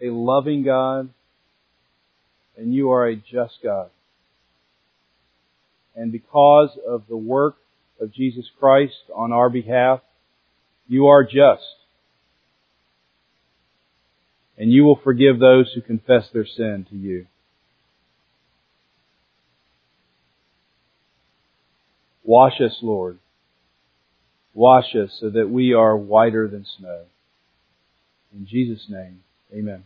a loving God, and you are a just God. And because of the work of Jesus Christ on our behalf, you are just. And you will forgive those who confess their sin to you. Wash us, Lord. Wash us so that we are whiter than snow. In Jesus' name, amen.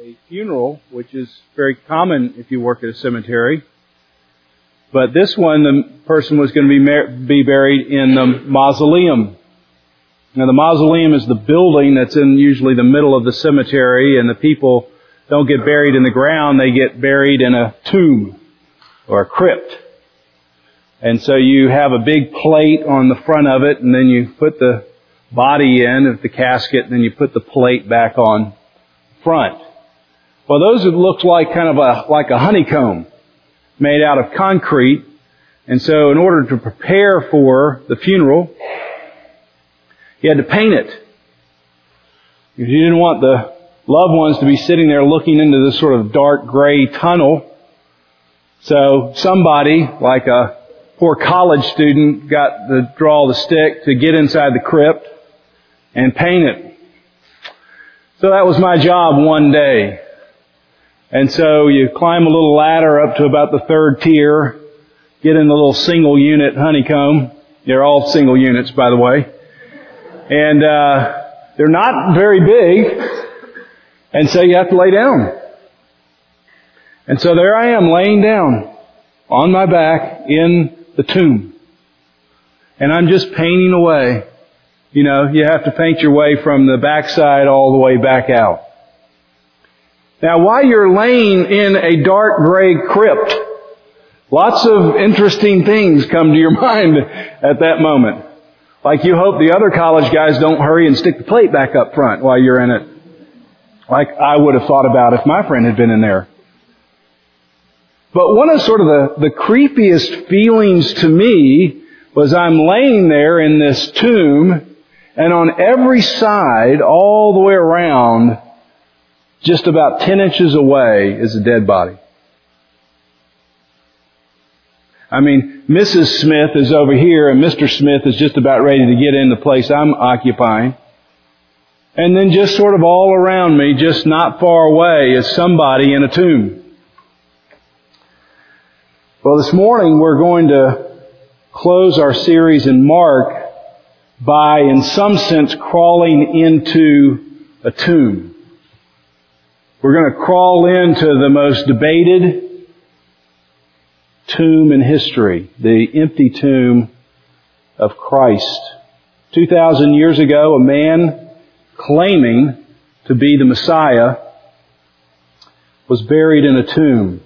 A funeral, which is very common if you work at a cemetery, but this one, the person was going to be, mar- be buried in the mausoleum. Now the mausoleum is the building that's in usually the middle of the cemetery and the people don't get buried in the ground, they get buried in a tomb or a crypt. And so you have a big plate on the front of it and then you put the body in of the casket and then you put the plate back on front. Well those looked like kind of a, like a honeycomb made out of concrete. And so in order to prepare for the funeral, he had to paint it. Because he didn't want the loved ones to be sitting there looking into this sort of dark gray tunnel. So somebody, like a poor college student, got to draw the stick to get inside the crypt and paint it. So that was my job one day. And so you climb a little ladder up to about the third tier, get in the little single unit honeycomb. They're all single units, by the way. And, uh, they're not very big. And so you have to lay down. And so there I am laying down on my back in the tomb. And I'm just painting away. You know, you have to paint your way from the backside all the way back out. Now while you're laying in a dark gray crypt, lots of interesting things come to your mind at that moment. Like you hope the other college guys don't hurry and stick the plate back up front while you're in it. Like I would have thought about if my friend had been in there. But one of sort of the, the creepiest feelings to me was I'm laying there in this tomb and on every side, all the way around, just about 10 inches away is a dead body. I mean, Mrs. Smith is over here and Mr. Smith is just about ready to get in the place I'm occupying. And then just sort of all around me, just not far away, is somebody in a tomb. Well, this morning we're going to close our series in Mark by, in some sense, crawling into a tomb. We're going to crawl into the most debated tomb in history, the empty tomb of Christ. 2,000 years ago, a man claiming to be the Messiah was buried in a tomb.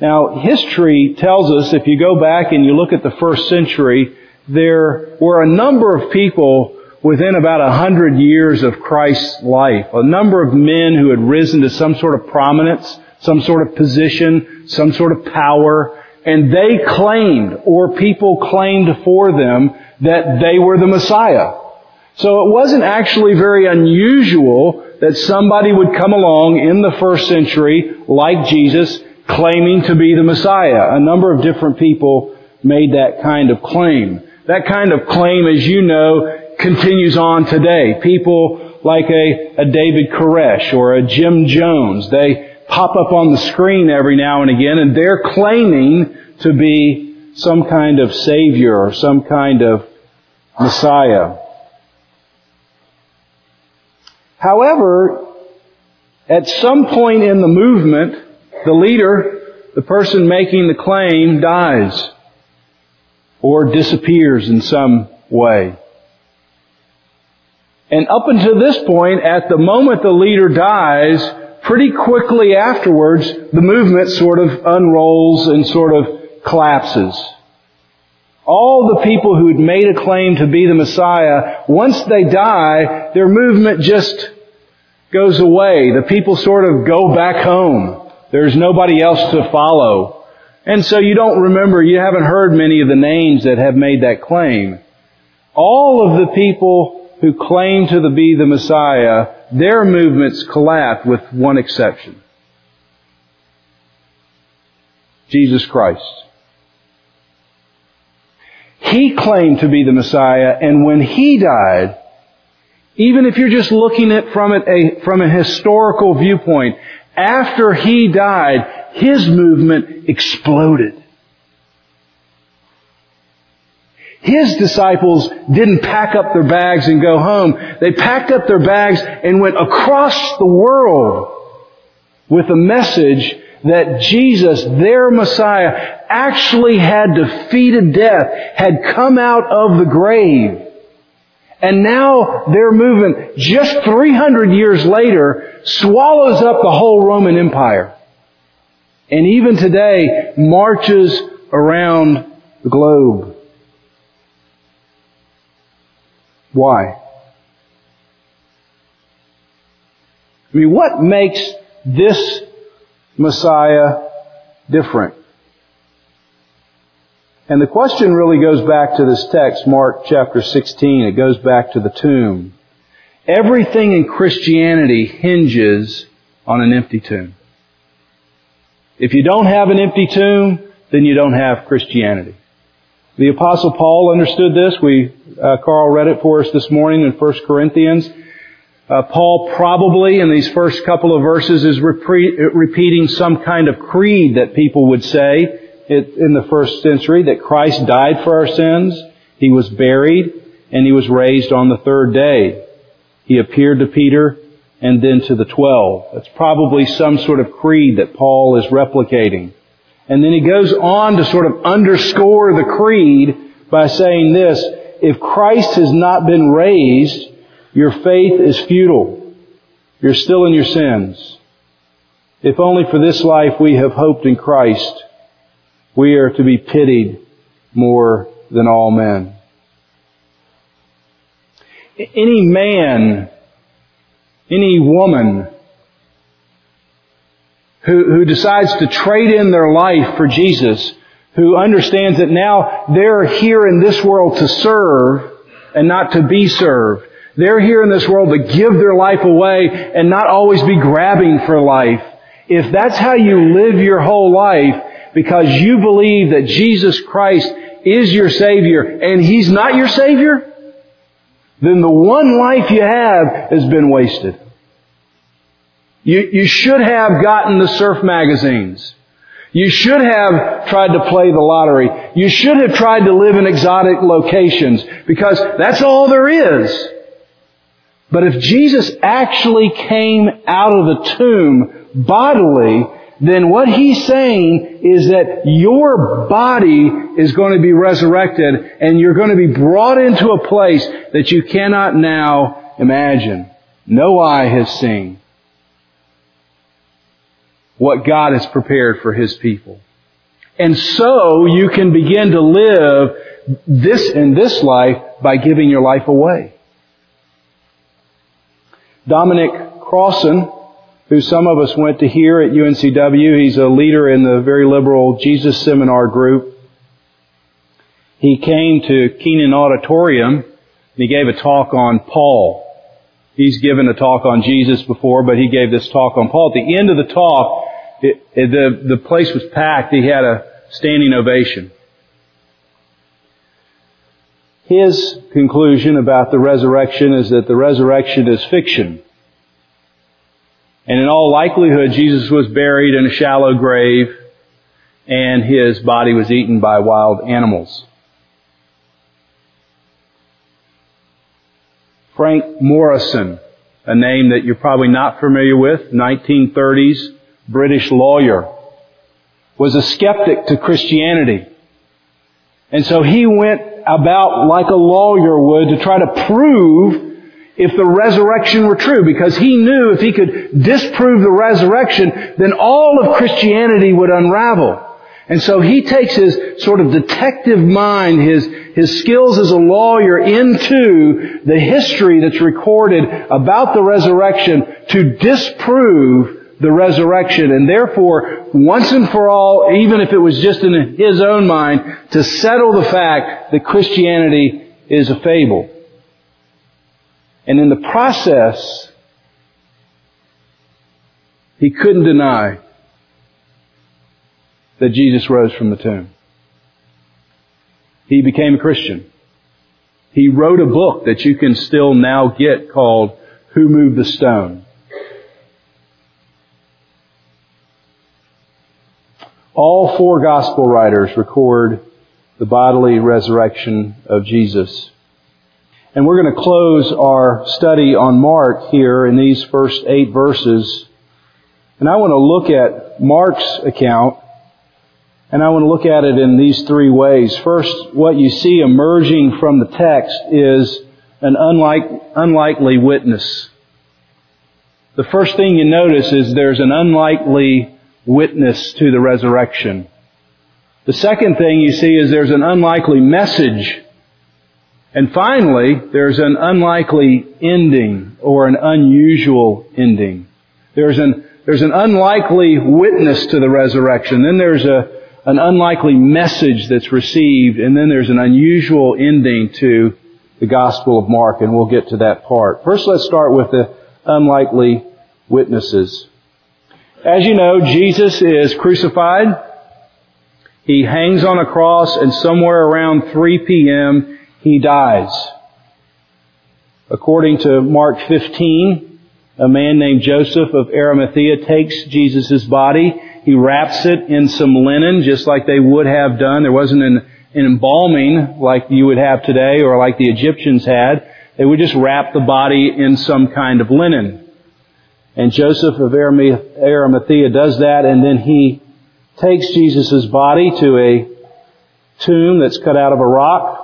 Now, history tells us, if you go back and you look at the first century, there were a number of people within about a hundred years of Christ's life. A number of men who had risen to some sort of prominence, some sort of position, some sort of power, and they claimed, or people claimed for them, that they were the Messiah. So it wasn't actually very unusual that somebody would come along in the first century, like Jesus, claiming to be the Messiah. A number of different people made that kind of claim. That kind of claim, as you know, continues on today. People like a, a David Koresh or a Jim Jones, they pop up on the screen every now and again and they're claiming to be some kind of savior or some kind of Messiah. However, at some point in the movement, the leader, the person making the claim, dies or disappears in some way. And up until this point, at the moment the leader dies, pretty quickly afterwards, the movement sort of unrolls and sort of collapses. All the people who had made a claim to be the Messiah, once they die, their movement just goes away. The people sort of go back home. There's nobody else to follow. And so you don't remember, you haven't heard many of the names that have made that claim. All of the people who claim to be the Messiah, their movements collapsed with one exception. Jesus Christ. He claimed to be the Messiah, and when He died, even if you're just looking at from it a, from a historical viewpoint, after He died, His movement exploded. His disciples didn't pack up their bags and go home. They packed up their bags and went across the world with a message that Jesus, their Messiah, actually had defeated death, had come out of the grave. And now their movement, just 300 years later, swallows up the whole Roman Empire. And even today, marches around the globe. Why? I mean, what makes this Messiah different? And the question really goes back to this text, Mark chapter 16. It goes back to the tomb. Everything in Christianity hinges on an empty tomb. If you don't have an empty tomb, then you don't have Christianity. The apostle Paul understood this. We, uh, Carl read it for us this morning in 1 Corinthians. Uh, Paul probably in these first couple of verses is repeat, repeating some kind of creed that people would say in the first century that Christ died for our sins, He was buried, and He was raised on the third day. He appeared to Peter and then to the twelve. That's probably some sort of creed that Paul is replicating. And then he goes on to sort of underscore the creed by saying this, if Christ has not been raised, your faith is futile. You're still in your sins. If only for this life we have hoped in Christ, we are to be pitied more than all men. Any man, any woman who, who decides to trade in their life for Jesus, who understands that now they're here in this world to serve and not to be served, they're here in this world to give their life away and not always be grabbing for life. If that's how you live your whole life, because you believe that Jesus Christ is your Savior and He's not your Savior, then the one life you have has been wasted. You, you should have gotten the surf magazines. You should have tried to play the lottery. You should have tried to live in exotic locations because that's all there is. But if Jesus actually came out of the tomb bodily, then what he's saying is that your body is going to be resurrected and you're going to be brought into a place that you cannot now imagine. No eye has seen what God has prepared for His people. And so you can begin to live this in this life by giving your life away. Dominic Crossan, who some of us went to hear at UNCW, he's a leader in the very liberal Jesus Seminar group. He came to Kenan Auditorium and he gave a talk on Paul. He's given a talk on Jesus before, but he gave this talk on Paul. At the end of the talk, it, it, the, the place was packed. He had a standing ovation. His conclusion about the resurrection is that the resurrection is fiction. And in all likelihood, Jesus was buried in a shallow grave and his body was eaten by wild animals. Frank Morison, a name that you're probably not familiar with, 1930s British lawyer, was a skeptic to Christianity. And so he went about like a lawyer would to try to prove if the resurrection were true because he knew if he could disprove the resurrection, then all of Christianity would unravel. And so he takes his sort of detective mind, his, his skills as a lawyer into the history that's recorded about the resurrection to disprove the resurrection and therefore, once and for all, even if it was just in his own mind, to settle the fact that Christianity is a fable. And in the process, he couldn't deny that Jesus rose from the tomb. He became a Christian. He wrote a book that you can still now get called Who Moved the Stone? All four gospel writers record the bodily resurrection of Jesus. And we're going to close our study on Mark here in these first eight verses. And I want to look at Mark's account and I want to look at it in these three ways. First, what you see emerging from the text is an unlike, unlikely witness. The first thing you notice is there's an unlikely witness to the resurrection. The second thing you see is there's an unlikely message. And finally, there's an unlikely ending or an unusual ending. There's an, there's an unlikely witness to the resurrection. Then there's a, an unlikely message that's received. And then there's an unusual ending to the Gospel of Mark. And we'll get to that part. First, let's start with the unlikely witnesses. As you know, Jesus is crucified. He hangs on a cross and somewhere around 3 p.m. he dies. According to Mark 15, a man named Joseph of Arimathea takes Jesus' body. He wraps it in some linen just like they would have done. There wasn't an, an embalming like you would have today or like the Egyptians had. They would just wrap the body in some kind of linen. And Joseph of Arimathea does that and then he takes Jesus' body to a tomb that's cut out of a rock.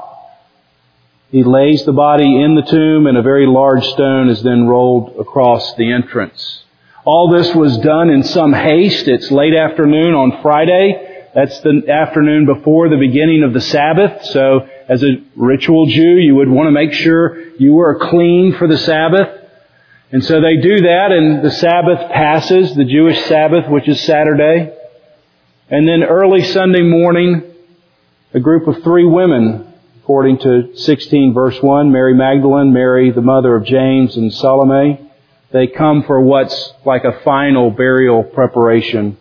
He lays the body in the tomb and a very large stone is then rolled across the entrance. All this was done in some haste. It's late afternoon on Friday. That's the afternoon before the beginning of the Sabbath. So as a ritual Jew, you would want to make sure you were clean for the Sabbath. And so they do that and the Sabbath passes, the Jewish Sabbath, which is Saturday. And then early Sunday morning, a group of three women, according to 16 verse 1, Mary Magdalene, Mary the mother of James, and Salome, they come for what's like a final burial preparation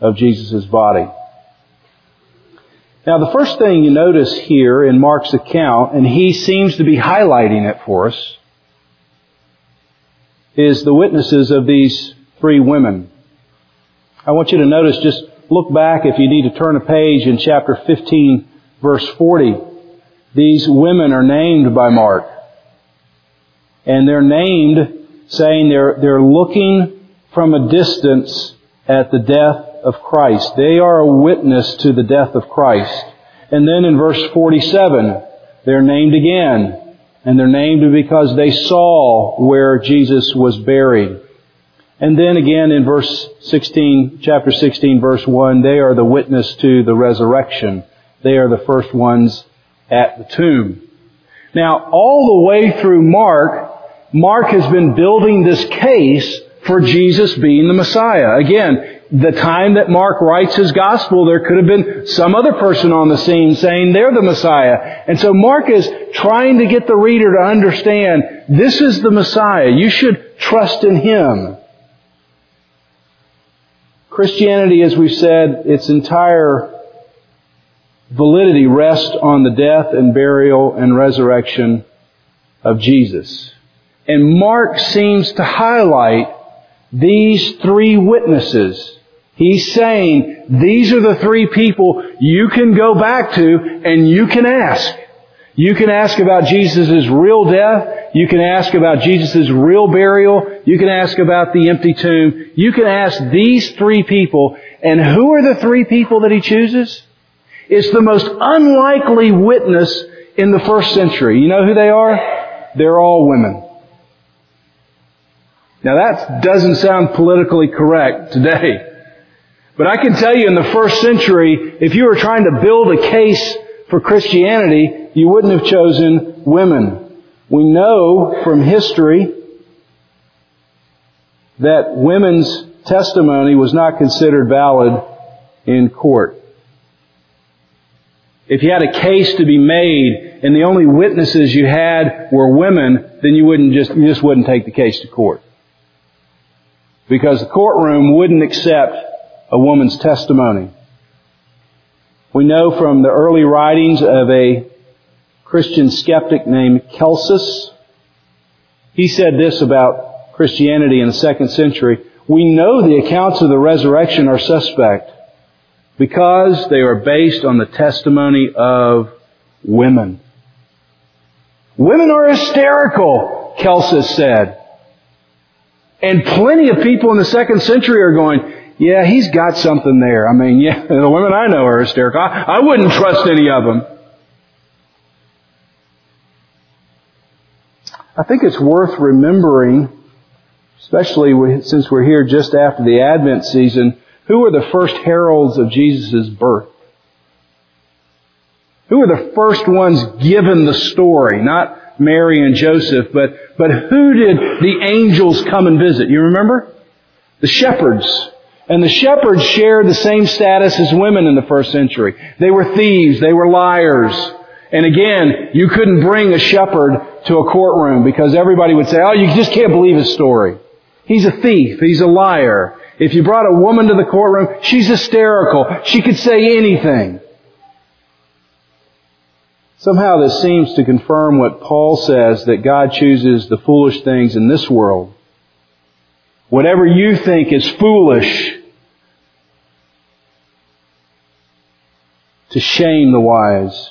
of Jesus' body. Now the first thing you notice here in Mark's account, and he seems to be highlighting it for us, is the witnesses of these three women. I want you to notice, just look back if you need to turn a page in chapter 15 verse 40. These women are named by Mark. And they're named saying they're, they're looking from a distance at the death of Christ. They are a witness to the death of Christ. And then in verse 47, they're named again and they're named because they saw where Jesus was buried. And then again in verse 16, chapter 16 verse 1, they are the witness to the resurrection. They are the first ones at the tomb. Now, all the way through Mark, Mark has been building this case for Jesus being the Messiah. Again, the time that Mark writes his gospel, there could have been some other person on the scene saying they're the Messiah. And so Mark is trying to get the reader to understand this is the Messiah. You should trust in Him. Christianity, as we've said, its entire validity rests on the death and burial and resurrection of Jesus. And Mark seems to highlight these three witnesses He's saying, these are the three people you can go back to and you can ask. You can ask about Jesus' real death. You can ask about Jesus' real burial. You can ask about the empty tomb. You can ask these three people. And who are the three people that he chooses? It's the most unlikely witness in the first century. You know who they are? They're all women. Now that doesn't sound politically correct today. But I can tell you in the first century, if you were trying to build a case for Christianity, you wouldn't have chosen women. We know from history that women's testimony was not considered valid in court. If you had a case to be made and the only witnesses you had were women, then you wouldn't just, you just wouldn't take the case to court. Because the courtroom wouldn't accept a woman's testimony. We know from the early writings of a Christian skeptic named Celsus. He said this about Christianity in the second century. We know the accounts of the resurrection are suspect because they are based on the testimony of women. Women are hysterical, Celsus said. And plenty of people in the second century are going, yeah, he's got something there. I mean, yeah, the women I know are hysterical. I, I wouldn't trust any of them. I think it's worth remembering, especially since we're here just after the Advent season, who were the first heralds of Jesus' birth? Who were the first ones given the story? Not Mary and Joseph, but, but who did the angels come and visit? You remember? The shepherds. And the shepherds shared the same status as women in the first century. They were thieves. They were liars. And again, you couldn't bring a shepherd to a courtroom because everybody would say, oh, you just can't believe his story. He's a thief. He's a liar. If you brought a woman to the courtroom, she's hysterical. She could say anything. Somehow this seems to confirm what Paul says that God chooses the foolish things in this world. Whatever you think is foolish to shame the wise.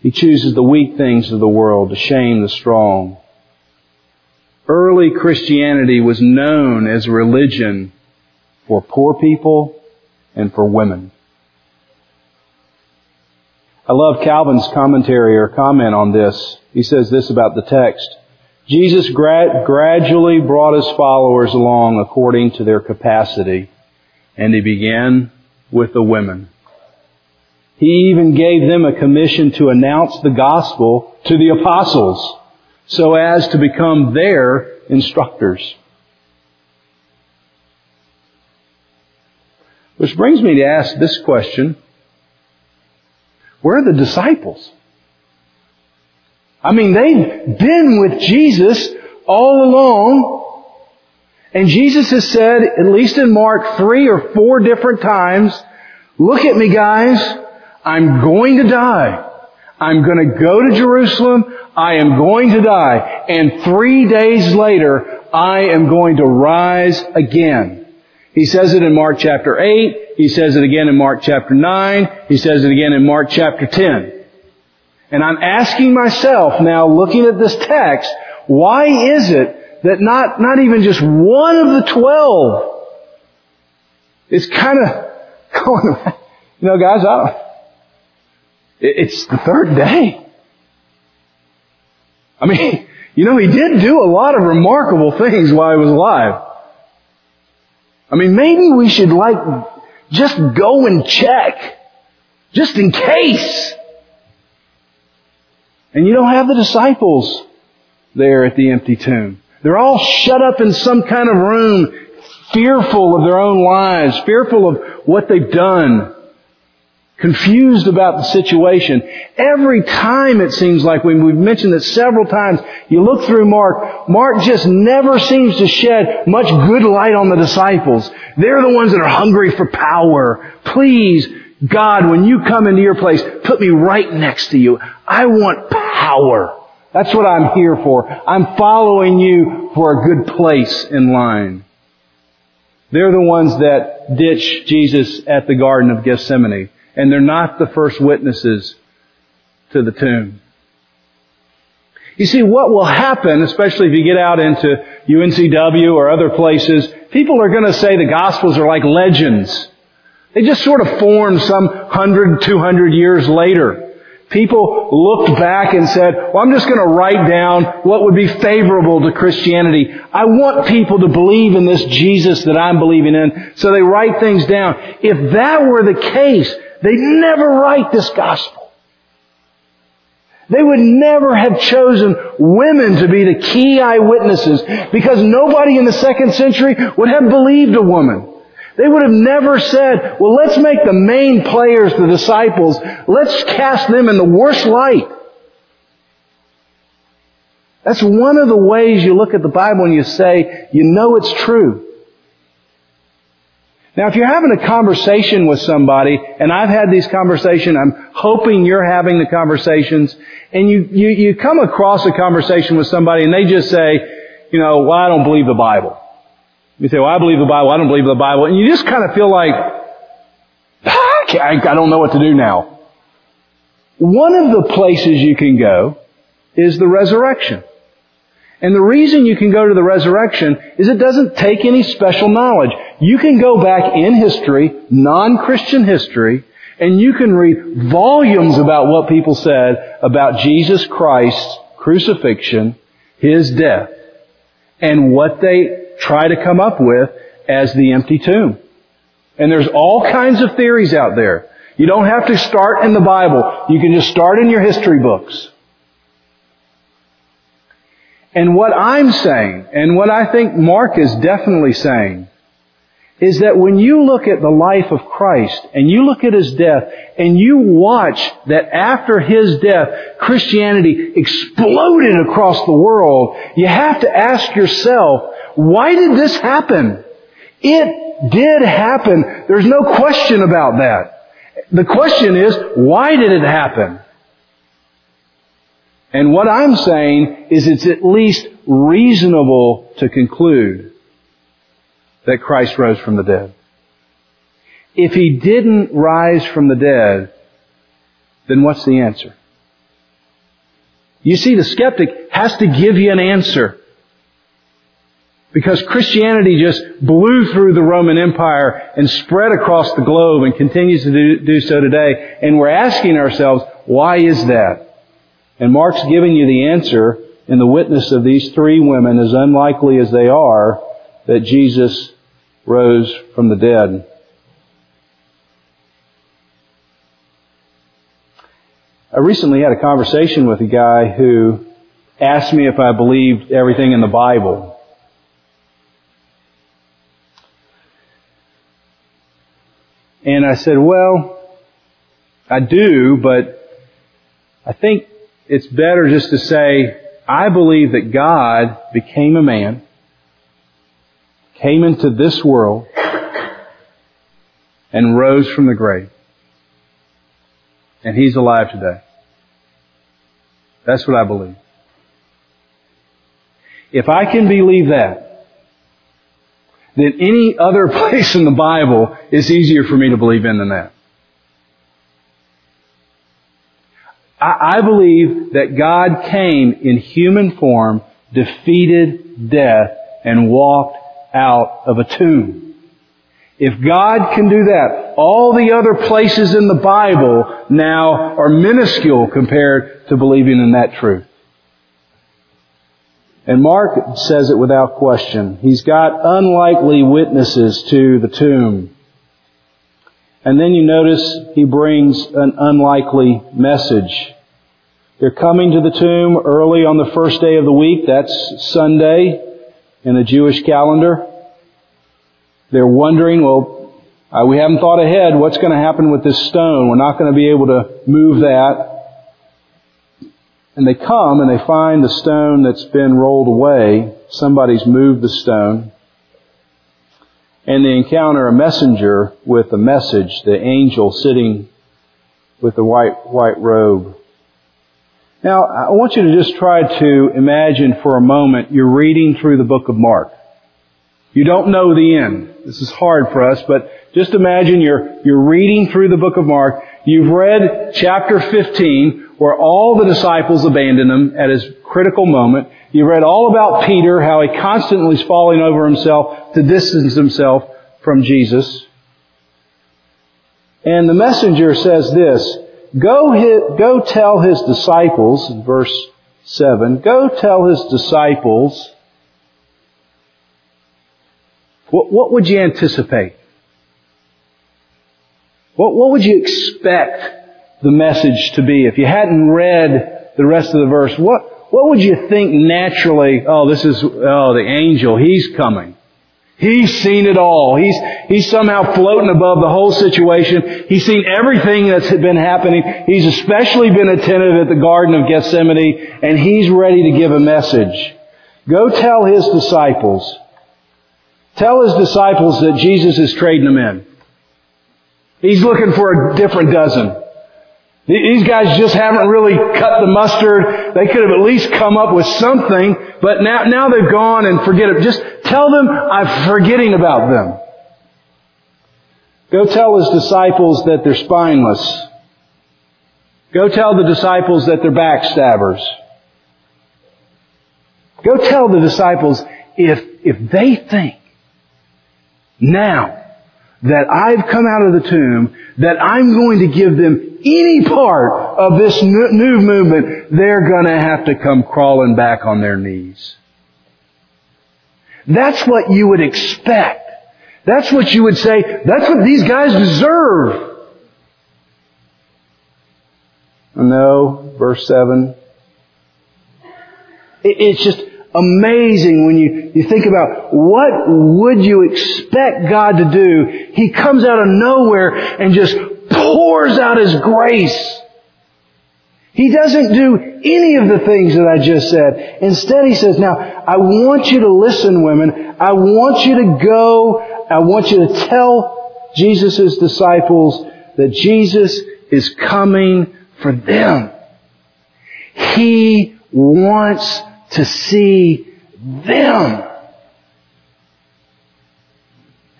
He chooses the weak things of the world to shame the strong. Early Christianity was known as religion for poor people and for women. I love Calvin's commentary or comment on this. He says this about the text. Jesus gra- gradually brought his followers along according to their capacity, and he began with the women. He even gave them a commission to announce the gospel to the apostles so as to become their instructors. Which brings me to ask this question. Where are the disciples? I mean, they've been with Jesus all along. And Jesus has said, at least in Mark, three or four different times, look at me guys, I'm going to die. I'm going to go to Jerusalem. I am going to die. And three days later, I am going to rise again. He says it in Mark chapter 8. He says it again in Mark chapter 9. He says it again in Mark chapter 10. And I'm asking myself now, looking at this text, why is it that not, not even just one of the twelve is kind of going, you know guys, I don't, it's the third day. I mean, you know, he did do a lot of remarkable things while he was alive. I mean, maybe we should like just go and check. Just in case. And you don't have the disciples there at the empty tomb. They're all shut up in some kind of room, fearful of their own lives, fearful of what they've done confused about the situation. Every time it seems like we've mentioned this several times, you look through Mark, Mark just never seems to shed much good light on the disciples. They're the ones that are hungry for power. Please, God, when you come into your place, put me right next to you. I want power. That's what I'm here for. I'm following you for a good place in line. They're the ones that ditch Jesus at the Garden of Gethsemane and they're not the first witnesses to the tomb. You see, what will happen, especially if you get out into UNCW or other places, people are going to say the Gospels are like legends. They just sort of formed some hundred, two hundred years later. People looked back and said, well, I'm just going to write down what would be favorable to Christianity. I want people to believe in this Jesus that I'm believing in. So they write things down. If that were the case, They'd never write this gospel. They would never have chosen women to be the key eyewitnesses because nobody in the second century would have believed a woman. They would have never said, well, let's make the main players the disciples. Let's cast them in the worst light. That's one of the ways you look at the Bible and you say, you know it's true. Now if you're having a conversation with somebody, and I've had these conversations, I'm hoping you're having the conversations, and you, you, you come across a conversation with somebody and they just say, you know, well I don't believe the Bible. You say, well I believe the Bible, I don't believe the Bible, and you just kind of feel like, ah, I don't know what to do now. One of the places you can go is the resurrection. And the reason you can go to the resurrection is it doesn't take any special knowledge. You can go back in history, non-Christian history, and you can read volumes about what people said about Jesus Christ's crucifixion, His death, and what they try to come up with as the empty tomb. And there's all kinds of theories out there. You don't have to start in the Bible. You can just start in your history books. And what I'm saying, and what I think Mark is definitely saying, is that when you look at the life of Christ and you look at His death and you watch that after His death, Christianity exploded across the world, you have to ask yourself, why did this happen? It did happen. There's no question about that. The question is, why did it happen? And what I'm saying is it's at least reasonable to conclude that Christ rose from the dead. If He didn't rise from the dead, then what's the answer? You see, the skeptic has to give you an answer. Because Christianity just blew through the Roman Empire and spread across the globe and continues to do, do so today. And we're asking ourselves, why is that? And Mark's giving you the answer in the witness of these three women, as unlikely as they are, that Jesus rose from the dead. I recently had a conversation with a guy who asked me if I believed everything in the Bible. And I said, well, I do, but I think it's better just to say, I believe that God became a man, came into this world, and rose from the grave. And He's alive today. That's what I believe. If I can believe that, then any other place in the Bible is easier for me to believe in than that. I, I believe that God came in human form, defeated death, and walked out of a tomb. If God can do that, all the other places in the Bible now are minuscule compared to believing in that truth. And Mark says it without question. He's got unlikely witnesses to the tomb. And then you notice he brings an unlikely message. They're coming to the tomb early on the first day of the week. That's Sunday in the Jewish calendar. They're wondering, well, uh, we haven't thought ahead. What's going to happen with this stone? We're not going to be able to move that. And they come and they find the stone that's been rolled away. Somebody's moved the stone and they encounter a messenger with a message, the angel sitting with the white, white robe. Now, I want you to just try to imagine for a moment you're reading through the book of Mark. You don't know the end. This is hard for us, but just imagine you're, you're reading through the book of Mark. You've read chapter 15 where all the disciples abandoned him at his critical moment. You read all about Peter, how he constantly is falling over himself to distance himself from Jesus. And the messenger says this, go, his, go tell his disciples, verse 7, go tell his disciples, what, what would you anticipate? What, what would you expect the message to be? If you hadn't read the rest of the verse, what, what would you think naturally, oh, this is, oh, the angel, he's coming. He's seen it all. He's, he's somehow floating above the whole situation. He's seen everything that's been happening. He's especially been attentive at the Garden of Gethsemane, and he's ready to give a message. Go tell his disciples. Tell his disciples that Jesus is trading them in. He's looking for a different dozen. These guys just haven't really cut the mustard. They could have at least come up with something, but now, now they've gone and forget it. Just tell them I'm forgetting about them. Go tell his disciples that they're spineless. Go tell the disciples that they're backstabbers. Go tell the disciples if, if they think now that I've come out of the tomb, that I'm going to give them any part of this new movement, they're gonna have to come crawling back on their knees. That's what you would expect. That's what you would say, that's what these guys deserve. No, verse 7. It's just amazing when you, you think about what would you expect God to do. He comes out of nowhere and just pours out His grace. He doesn't do any of the things that I just said. Instead, He says, now, I want you to listen, women. I want you to go. I want you to tell Jesus' disciples that Jesus is coming for them. He wants to see them.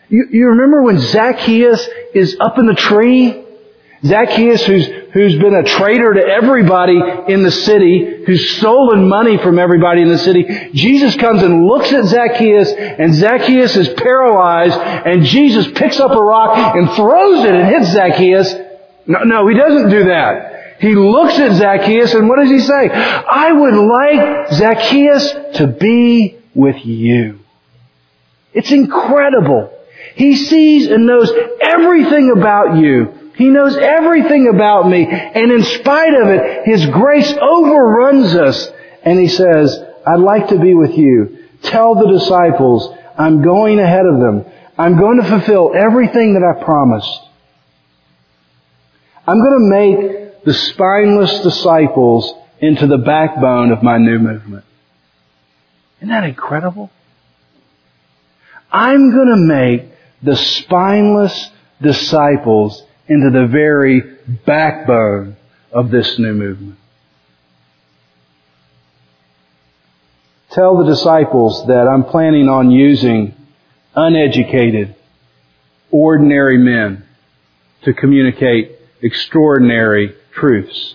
You, you remember when Zacchaeus is up in the tree? Zacchaeus who's, who's been a traitor to everybody in the city, who's stolen money from everybody in the city. Jesus comes and looks at Zacchaeus and Zacchaeus is paralyzed and Jesus picks up a rock and throws it and hits Zacchaeus. No, no, he doesn't do that. He looks at Zacchaeus and what does he say? I would like Zacchaeus to be with you. It's incredible. He sees and knows everything about you. He knows everything about me. And in spite of it, His grace overruns us. And He says, I'd like to be with you. Tell the disciples, I'm going ahead of them. I'm going to fulfill everything that I promised. I'm going to make the spineless disciples into the backbone of my new movement. Isn't that incredible? I'm going to make the spineless disciples into the very backbone of this new movement. Tell the disciples that I'm planning on using uneducated, ordinary men to communicate extraordinary truths.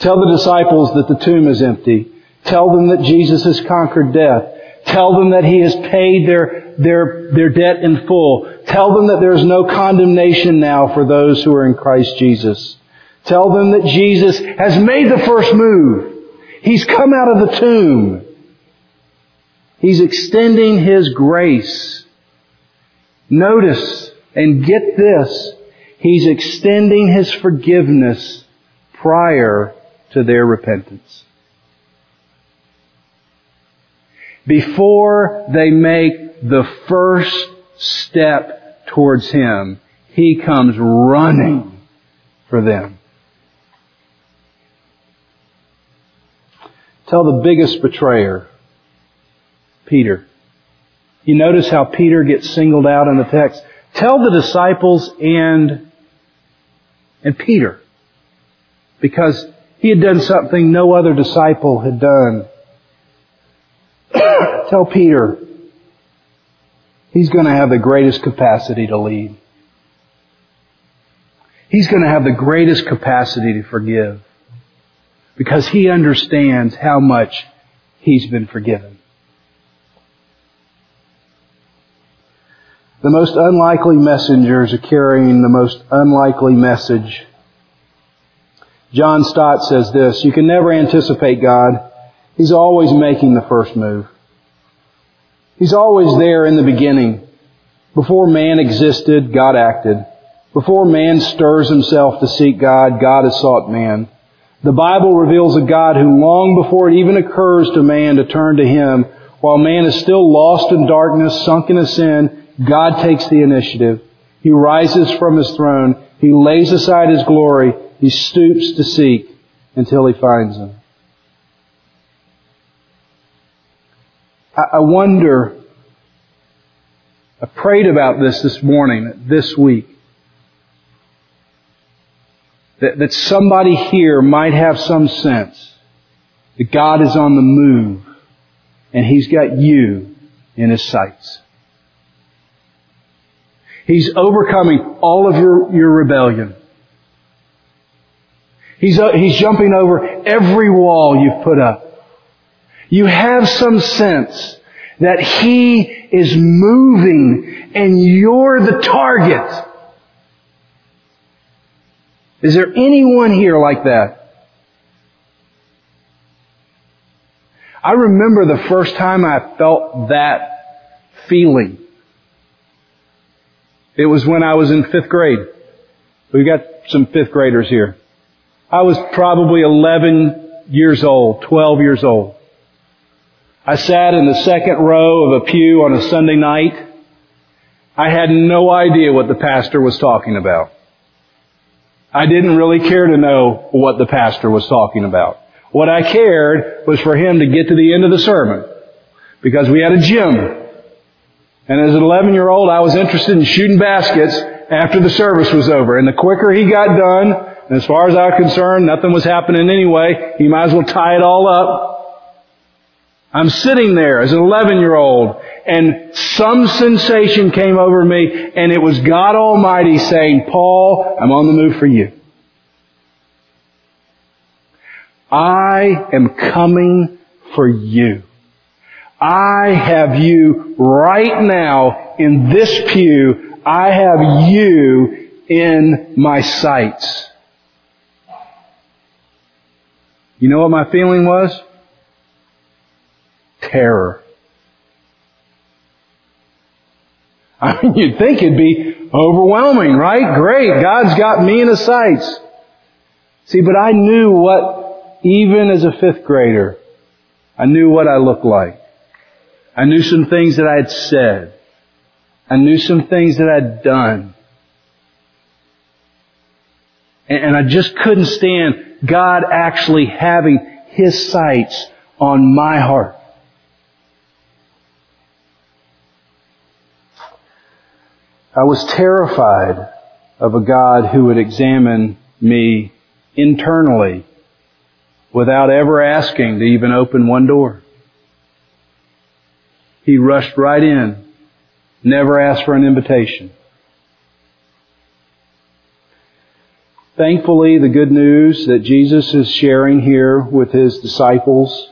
Tell the disciples that the tomb is empty. Tell them that Jesus has conquered death. Tell them that He has paid their, their, their debt in full. Tell them that there is no condemnation now for those who are in Christ Jesus. Tell them that Jesus has made the first move. He's come out of the tomb. He's extending His grace. Notice and get this. He's extending His forgiveness prior to their repentance. Before they make the first step towards Him, He comes running for them. Tell the biggest betrayer, Peter. You notice how Peter gets singled out in the text. Tell the disciples and and Peter. Because he had done something no other disciple had done. Tell Peter he's going to have the greatest capacity to lead. He's going to have the greatest capacity to forgive. Because he understands how much he's been forgiven. The most unlikely messengers are carrying the most unlikely message. John Stott says this, you can never anticipate God. He's always making the first move. He's always there in the beginning. Before man existed, God acted. Before man stirs himself to seek God, God has sought man. The Bible reveals a God who long before it even occurs to man to turn to Him, While man is still lost in darkness, sunk in sin, God takes the initiative. He rises from his throne. He lays aside his glory. He stoops to seek until he finds him. I wonder, I prayed about this this morning, this week, that, that somebody here might have some sense that God is on the move and He's got you in His sights. He's overcoming all of your, your rebellion. He's, uh, he's jumping over every wall you've put up. You have some sense that He is moving and you're the target. Is there anyone here like that? I remember the first time I felt that feeling. It was when I was in fifth grade. We've got some fifth graders here. I was probably 11 years old, 12 years old. I sat in the second row of a pew on a Sunday night. I had no idea what the pastor was talking about. I didn't really care to know what the pastor was talking about. What I cared was for him to get to the end of the sermon. Because we had a gym. And as an 11 year old, I was interested in shooting baskets after the service was over. And the quicker he got done, and as far as I was concerned, nothing was happening anyway, he might as well tie it all up. I'm sitting there as an 11 year old and some sensation came over me and it was God Almighty saying, Paul, I'm on the move for you. I am coming for you. I have you right now in this pew. I have you in my sights. You know what my feeling was? terror. I mean, you'd think it'd be overwhelming, right? Great, God's got me in His sights. See, but I knew what, even as a fifth grader, I knew what I looked like. I knew some things that I had said. I knew some things that I'd done. And, I just couldn't stand God actually having His sights on my heart. I was terrified of a God who would examine me internally without ever asking to even open one door. He rushed right in, never asked for an invitation. Thankfully, the good news that Jesus is sharing here with His disciples,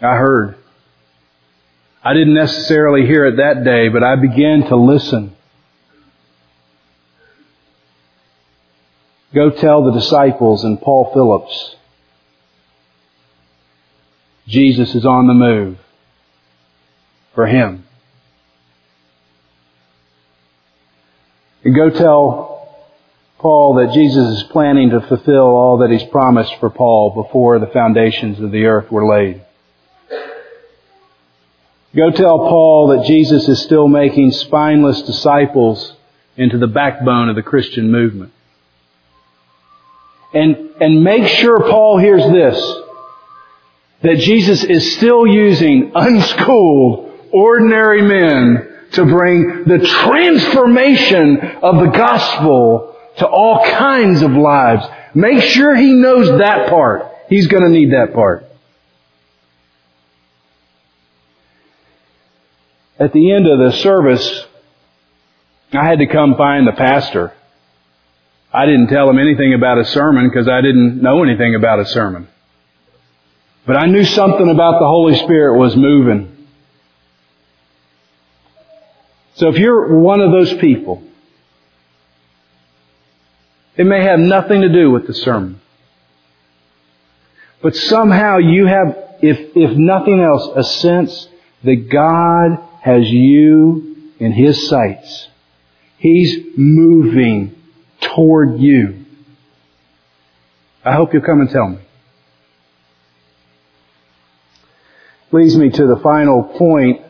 I heard. I didn't necessarily hear it that day, but I began to listen. Go tell the disciples and Paul Phillips. Jesus is on the move for him. And go tell Paul that Jesus is planning to fulfill all that he's promised for Paul before the foundations of the earth were laid. Go tell Paul that Jesus is still making spineless disciples into the backbone of the Christian movement. And, and make sure Paul hears this, that Jesus is still using unschooled, ordinary men to bring the transformation of the gospel to all kinds of lives. Make sure he knows that part. He's gonna need that part. At the end of the service, I had to come find the pastor. I didn't tell him anything about a sermon because I didn't know anything about a sermon. But I knew something about the Holy Spirit was moving. So if you're one of those people, it may have nothing to do with the sermon. But somehow you have, if, if nothing else, a sense that God has you in His sights. He's moving toward you. I hope you'll come and tell me. Leads me to the final point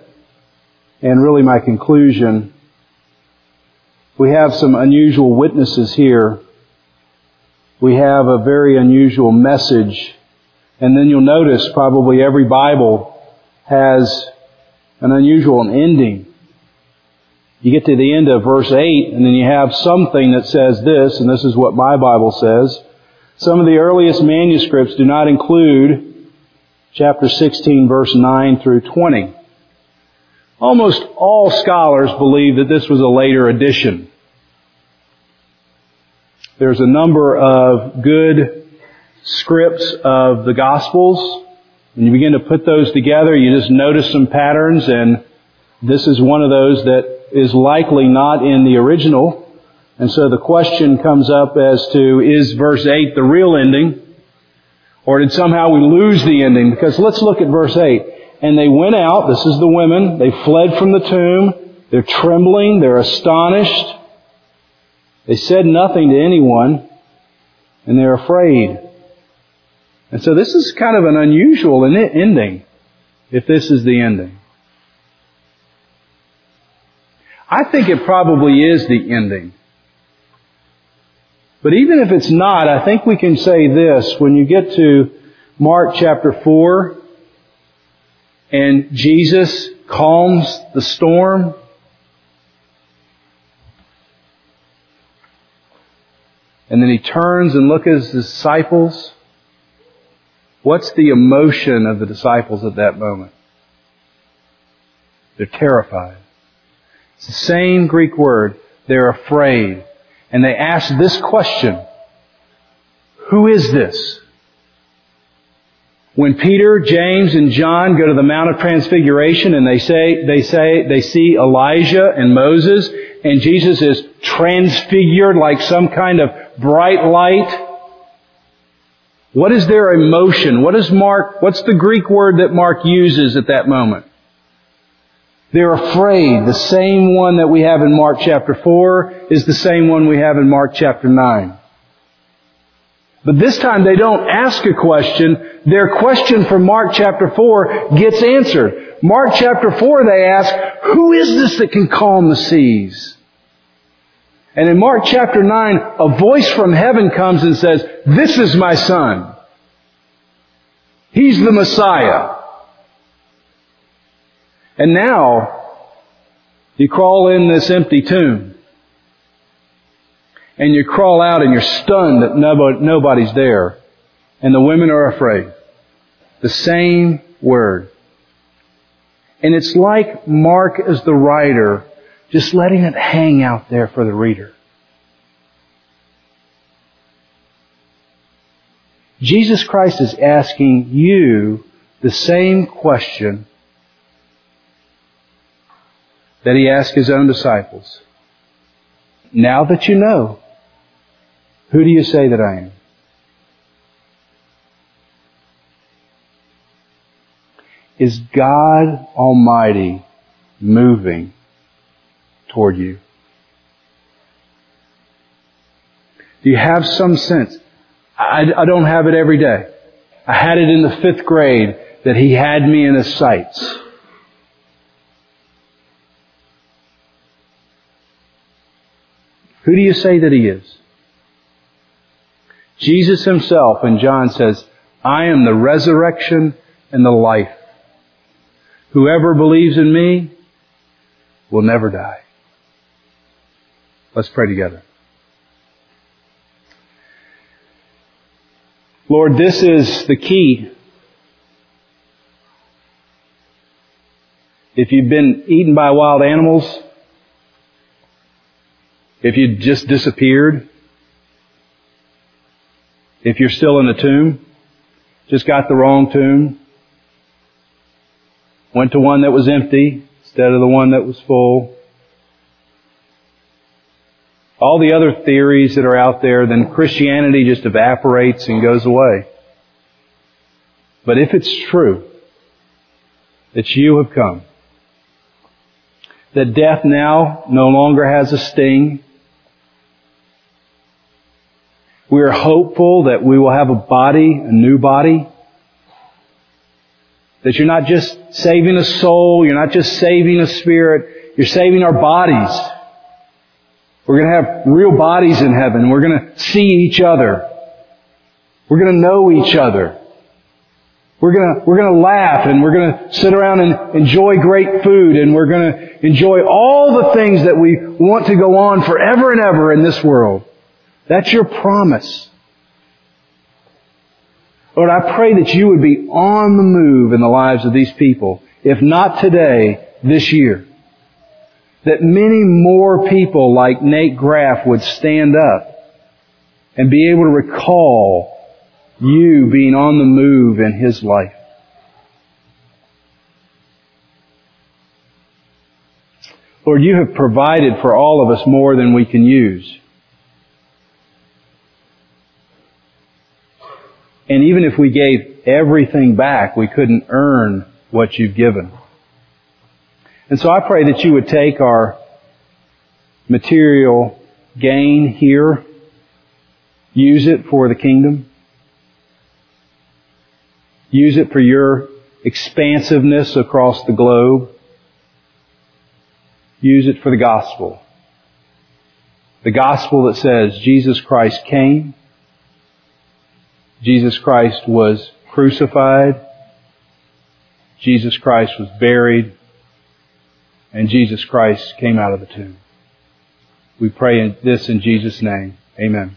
and really my conclusion. We have some unusual witnesses here. We have a very unusual message. And then you'll notice probably every Bible has an unusual ending. You get to the end of verse 8 and then you have something that says this, and this is what my Bible says. Some of the earliest manuscripts do not include chapter 16 verse 9 through 20. Almost all scholars believe that this was a later addition. There's a number of good scripts of the Gospels. When you begin to put those together, you just notice some patterns and this is one of those that is likely not in the original. And so the question comes up as to, is verse 8 the real ending? Or did somehow we lose the ending? Because let's look at verse 8. And they went out, this is the women, they fled from the tomb, they're trembling, they're astonished. They said nothing to anyone, and they're afraid. And so this is kind of an unusual ending, if this is the ending. I think it probably is the ending. But even if it's not, I think we can say this. When you get to Mark chapter 4, and Jesus calms the storm, and then he turns and looks at his disciples, what's the emotion of the disciples at that moment? They're terrified. It's the same Greek word. They're afraid. And they ask this question. Who is this? When Peter, James, and John go to the Mount of Transfiguration and they say, they say, they see Elijah and Moses and Jesus is transfigured like some kind of bright light. What is their emotion? What is Mark, what's the Greek word that Mark uses at that moment? They're afraid. The same one that we have in Mark chapter 4 is the same one we have in Mark chapter 9. But this time they don't ask a question. Their question from Mark chapter 4 gets answered. Mark chapter 4 they ask, who is this that can calm the seas? And in Mark chapter 9, a voice from heaven comes and says, this is my son. He's the Messiah. And now, you crawl in this empty tomb. And you crawl out and you're stunned that nobody's there. And the women are afraid. The same word. And it's like Mark as the writer, just letting it hang out there for the reader. Jesus Christ is asking you the same question that he asked his own disciples. Now that you know, who do you say that I am? Is God Almighty moving toward you? Do you have some sense? I, I, don't have it every day. I had it in the fifth grade that He had me in His sights. Who do you say that he is? Jesus himself in John says, I am the resurrection and the life. Whoever believes in me will never die. Let's pray together. Lord, this is the key. If you've been eaten by wild animals, if you just disappeared, if you're still in the tomb, just got the wrong tomb, went to one that was empty instead of the one that was full, all the other theories that are out there, then Christianity just evaporates and goes away. But if it's true that you have come, that death now no longer has a sting, we are hopeful that we will have a body, a new body. That you're not just saving a soul, you're not just saving a spirit, you're saving our bodies. We're going to have real bodies in heaven. We're going to see each other. We're going to know each other. We're gonna, we're gonna laugh and we're gonna sit around and enjoy great food and we're gonna enjoy all the things that we want to go on forever and ever in this world. That's your promise. Lord, I pray that you would be on the move in the lives of these people. If not today, this year. That many more people like Nate Graff would stand up and be able to recall you being on the move in his life. Lord, you have provided for all of us more than we can use. And even if we gave everything back, we couldn't earn what you've given. And so I pray that you would take our material gain here, use it for the kingdom, Use it for your expansiveness across the globe. Use it for the gospel. The gospel that says Jesus Christ came, Jesus Christ was crucified, Jesus Christ was buried, and Jesus Christ came out of the tomb. We pray this in Jesus' name. Amen.